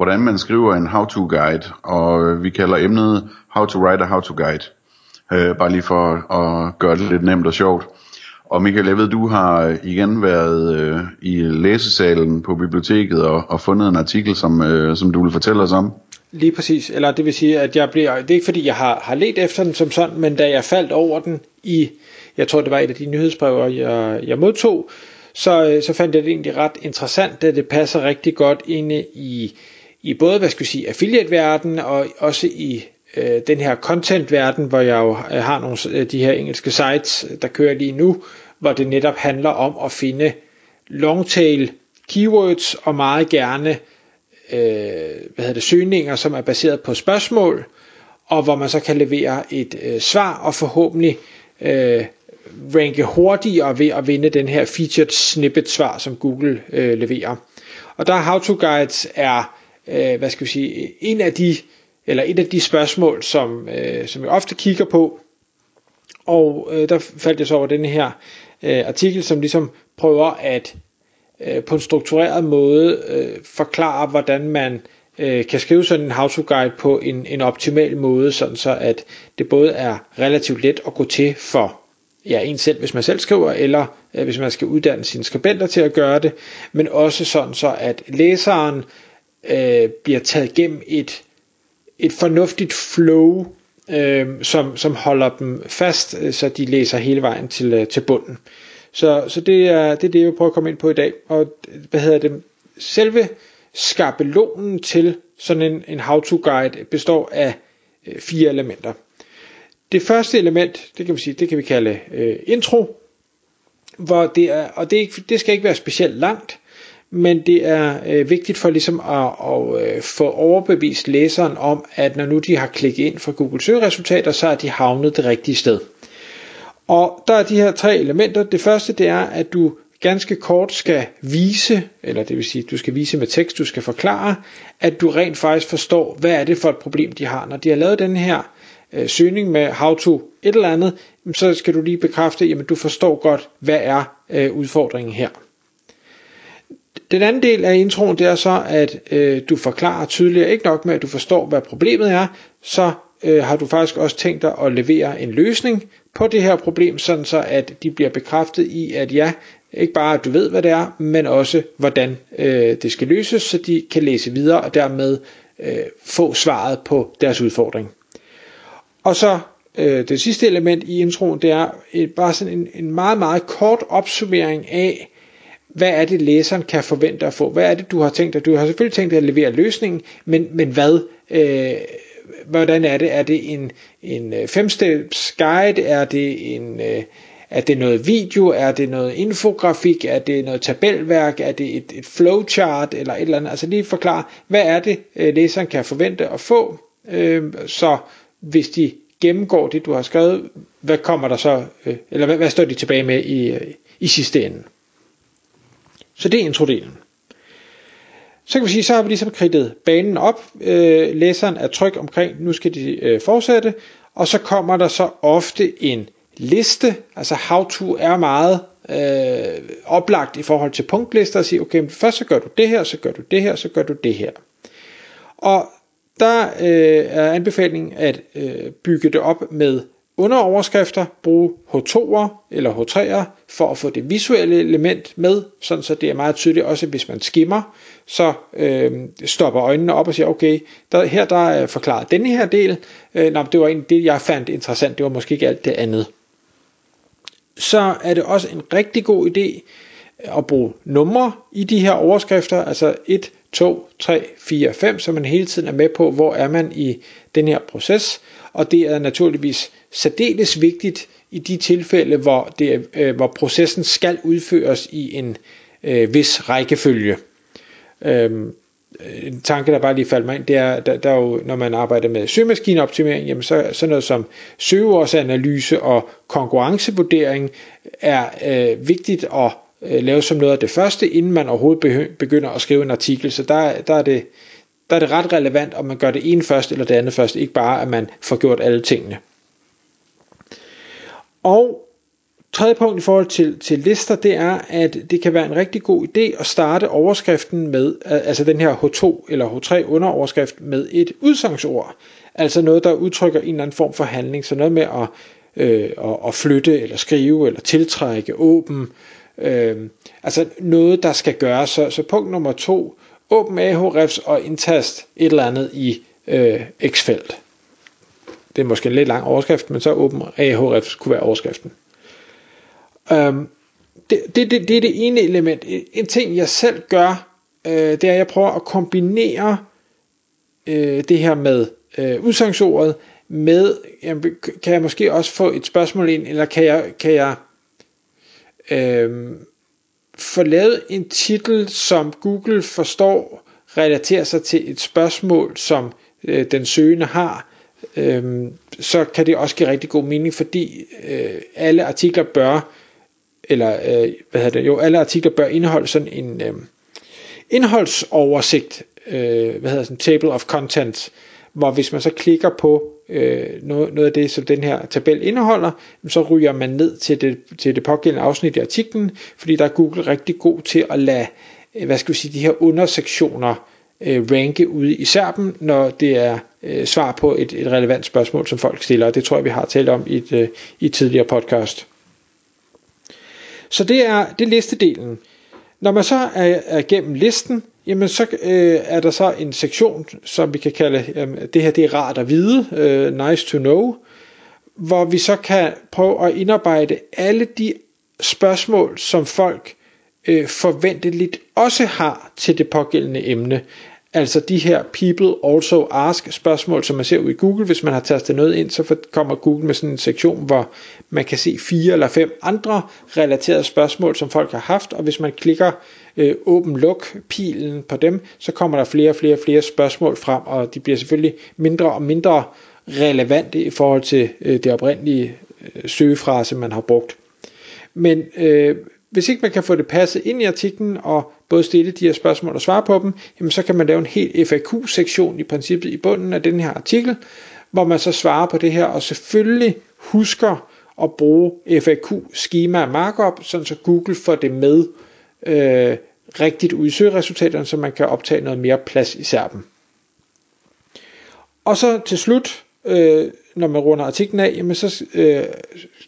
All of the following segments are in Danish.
hvordan man skriver en how-to guide. Og øh, vi kalder emnet how to write a how-to guide. Øh, bare lige for at gøre det lidt nemt og sjovt. Og Michael, jeg ved, du har øh, igen været øh, i læsesalen på biblioteket og, og fundet en artikel, som, øh, som du vil fortælle os om. Lige præcis, eller det vil sige, at jeg bliver, det er ikke fordi, jeg har, har let efter den som sådan, men da jeg faldt over den i, jeg tror det var et af de nyhedsbreve, jeg, jeg modtog, så, øh, så fandt jeg det egentlig ret interessant, da det passer rigtig godt inde i, i både, hvad skal vi sige, affiliate-verden og også i øh, den her content-verden, hvor jeg jo øh, har nogle af øh, de her engelske sites, der kører lige nu, hvor det netop handler om at finde longtail keywords og meget gerne øh, hvad hedder det, søgninger, som er baseret på spørgsmål, og hvor man så kan levere et øh, svar og forhåbentlig øh, ranke hurtigere ved at vinde den her featured snippet svar, som Google øh, leverer. Og der how to guides er, øh, hvad skal vi sige, en af de, eller et af de spørgsmål, som, øh, som jeg ofte kigger på, og øh, der faldt jeg så over den her øh, artikel, som ligesom prøver at øh, på en struktureret måde øh, forklare, hvordan man øh, kan skrive sådan en how-to guide på en, en optimal måde, sådan så at det både er relativt let at gå til for ja, en selv, hvis man selv skriver, eller øh, hvis man skal uddanne sine skribenter til at gøre det, men også sådan så, at læseren øh, bliver taget gennem et, et fornuftigt flow, øh, som, som holder dem fast, øh, så de læser hele vejen til, øh, til bunden. Så, så det, er, det er det, jeg vil prøve at komme ind på i dag. Og hvad hedder det? Selve skabelonen til sådan en, en how-to guide består af øh, fire elementer. Det første element, det kan vi sige, det kan vi kalde øh, intro, hvor det er, og det, er ikke, det skal ikke være specielt langt, men det er øh, vigtigt for ligesom at, at øh, få overbevist læseren om, at når nu de har klikket ind for Google søgeresultater, så er de havnet det rigtige sted. Og der er de her tre elementer. Det første det er, at du ganske kort skal vise, eller det vil sige, du skal vise med tekst, du skal forklare, at du rent faktisk forstår, hvad er det for et problem, de har. Når de har lavet den her øh, søgning med how to et eller andet, så skal du lige bekræfte, jamen du forstår godt, hvad er øh, udfordringen her. Den anden del af introen, det er så, at øh, du forklarer tydeligere, ikke nok med, at du forstår, hvad problemet er, så øh, har du faktisk også tænkt dig at levere en løsning på det her problem, sådan så at de bliver bekræftet i, at ja, ikke bare at du ved, hvad det er, men også hvordan øh, det skal løses, så de kan læse videre og dermed øh, få svaret på deres udfordring. Og så øh, det sidste element i introen, det er et, bare sådan en, en meget, meget kort opsummering af, hvad er det læseren kan forvente at få? Hvad er det du har tænkt dig? Du har selvfølgelig tænkt dig at levere løsningen, men, men hvad? Øh, hvordan er det? Er det en, en øh, femsteps guide? Er det en... Øh, er det noget video? Er det noget infografik? Er det noget tabelværk? Er det et, et flowchart? Eller et eller andet? Altså lige forklare, hvad er det, øh, læseren kan forvente at få? Øh, så hvis de gennemgår det, du har skrevet, hvad kommer der så, øh, eller hvad, hvad står de tilbage med i, øh, i sidste ende? Så det er introdelen. Så kan vi sige, så har vi ligesom kridtet banen op. Øh, læseren er tryg omkring, nu skal de øh, fortsætte. Og så kommer der så ofte en liste. Altså how to er meget øh, oplagt i forhold til punktlister. Og sige, okay, først så gør du det her, så gør du det her, så gør du det her. Og der øh, er anbefalingen at øh, bygge det op med underoverskrifter, bruge H2'er eller H3'er for at få det visuelle element med, sådan så det er meget tydeligt, også hvis man skimmer, så øh, stopper øjnene op og siger, okay, der, her der er forklaret denne her del, øh, nå, det var egentlig det, jeg fandt interessant, det var måske ikke alt det andet. Så er det også en rigtig god idé at bruge numre i de her overskrifter, altså 1, 2, 3, 4, 5, så man hele tiden er med på, hvor er man i den her proces, og det er naturligvis særdeles vigtigt i de tilfælde, hvor, det, øh, hvor processen skal udføres i en øh, vis rækkefølge. Øhm, en tanke, der bare lige faldt mig ind, det er, der, der er jo, når man arbejder med søgemaskineoptimering, jamen så, så noget som søgeårsanalyse og konkurrencevurdering er øh, vigtigt at øh, lave som noget af det første, inden man overhovedet begynder at skrive en artikel. Så der, der, er det, der er det ret relevant, om man gør det ene først eller det andet først, ikke bare at man får gjort alle tingene. Og tredje punkt i forhold til, til lister, det er, at det kan være en rigtig god idé at starte overskriften med, altså den her H2 eller H3 underoverskrift med et udsangsord. Altså noget, der udtrykker en eller anden form for handling. Så noget med at, øh, at, at flytte eller skrive eller tiltrække, åben. Øh, altså noget, der skal gøres. Så, så punkt nummer to, åbn ahrefs og indtast et eller andet i øh, X-felt. Det er måske en lidt lang overskrift, men så åbn ahrefs kunne være overskriften. Øh, det, det, det, det er det ene element. En ting jeg selv gør, øh, det er at jeg prøver at kombinere øh, det her med øh, udsagsordet med, jamen, kan jeg måske også få et spørgsmål ind, eller kan jeg, kan jeg øh, få lavet en titel, som Google forstår, relaterer sig til et spørgsmål, som øh, den søgende har, øh, så kan det også give rigtig god mening, fordi øh, alle artikler bør eller øh, hvad hedder det, jo, alle artikler bør indeholde sådan en øh, indholdsoversigt, øh, hvad hedder sådan, table of contents, hvor hvis man så klikker på øh, noget, noget af det, som den her tabel indeholder, så ryger man ned til det, til det pågældende afsnit i artiklen, fordi der er Google rigtig god til at lade, øh, hvad skal vi sige, de her undersektioner øh, ranke ude i serben, når det er øh, svar på et, et relevant spørgsmål, som folk stiller, og det tror jeg, vi har talt om i et, øh, i et tidligere podcast. Så det er, det er listedelen. Når man så er, er gennem listen, jamen så øh, er der så en sektion, som vi kan kalde, øh, det her det er rart at vide, øh, nice to know, hvor vi så kan prøve at indarbejde alle de spørgsmål, som folk øh, forventeligt også har til det pågældende emne. Altså de her people also ask spørgsmål, som man ser ud i Google. Hvis man har tastet noget ind, så kommer Google med sådan en sektion, hvor man kan se fire eller fem andre relaterede spørgsmål, som folk har haft. Og hvis man klikker øh, åben luk pilen på dem, så kommer der flere og flere og flere spørgsmål frem, og de bliver selvfølgelig mindre og mindre relevante i forhold til øh, det oprindelige øh, søgefrase, man har brugt. Men øh, hvis ikke man kan få det passet ind i artiklen og både stille de her spørgsmål og svare på dem, jamen så kan man lave en helt FAQ-sektion i princippet i bunden af den her artikel, hvor man så svarer på det her og selvfølgelig husker at bruge FAQ-schema markup, sådan så Google får det med øh, rigtigt ud i søgeresultaterne, så man kan optage noget mere plads i serpen. Og så til slut, øh, når man runder artiklen af, jamen så øh,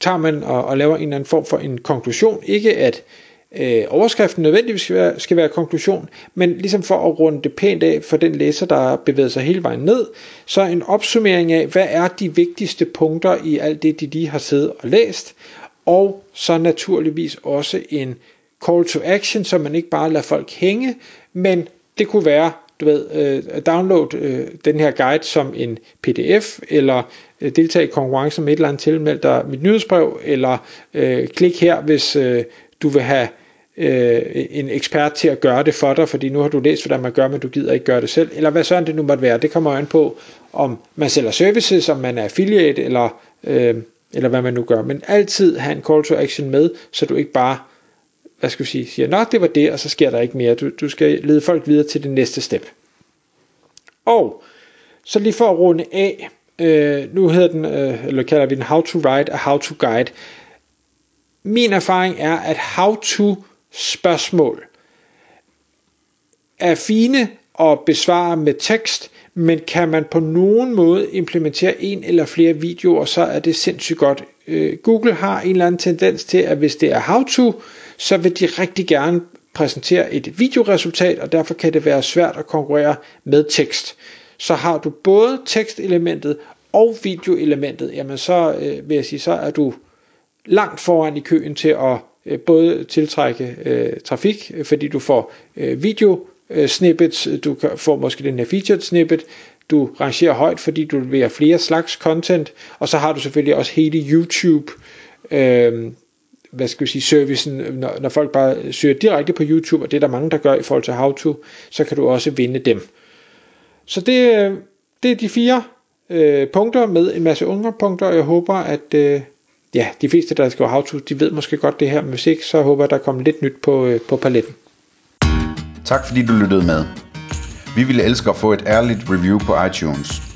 tager man og, og laver en eller anden form for en konklusion. Ikke at øh, overskriften nødvendigvis skal være, skal være konklusion, men ligesom for at runde det pænt af for den læser, der bevæger sig hele vejen ned, så en opsummering af, hvad er de vigtigste punkter i alt det, de lige har siddet og læst, og så naturligvis også en call to action, så man ikke bare lader folk hænge, men det kunne være, du ved, øh, download øh, den her guide som en pdf, eller øh, deltage i konkurrencen med et eller andet tilmeld dig mit nyhedsbrev, eller øh, klik her, hvis øh, du vil have øh, en ekspert til at gøre det for dig, fordi nu har du læst, hvordan man gør, men du gider ikke gøre det selv, eller hvad sådan det nu måtte være. Det kommer an på, om man sælger services, om man er affiliate, eller, øh, eller hvad man nu gør. Men altid have en call to action med, så du ikke bare hvad skal vi sige, siger, nå, det var det, og så sker der ikke mere. Du, du skal lede folk videre til det næste step. Og så lige for at runde af, øh, nu hedder den, øh, eller kalder vi den How to Write a How to Guide. Min erfaring er, at How to spørgsmål er fine at besvare med tekst, men kan man på nogen måde implementere en eller flere videoer, så er det sindssygt godt. Øh, Google har en eller anden tendens til, at hvis det er how to, så vil de rigtig gerne præsentere et videoresultat, og derfor kan det være svært at konkurrere med tekst. Så har du både tekstelementet og videoelementet, jamen så øh, vil jeg sige, så er du langt foran i køen til at øh, både tiltrække øh, trafik, fordi du får øh, video øh, snippets, du får måske den her featured snippet, du rangerer højt, fordi du leverer flere slags content, og så har du selvfølgelig også hele YouTube øh, hvad skal vi sige, servicen, når, når folk bare søger direkte på YouTube, og det er der mange, der gør i forhold til how to, så kan du også vinde dem. Så det, øh, det er de fire øh, punkter med en masse underpunkter, og jeg håber, at øh, ja, de fleste, der skriver how to, de ved måske godt det her, men hvis ikke, så håber jeg, der kommer lidt nyt på, øh, på paletten. Tak fordi du lyttede med. Vi ville elske at få et ærligt review på iTunes.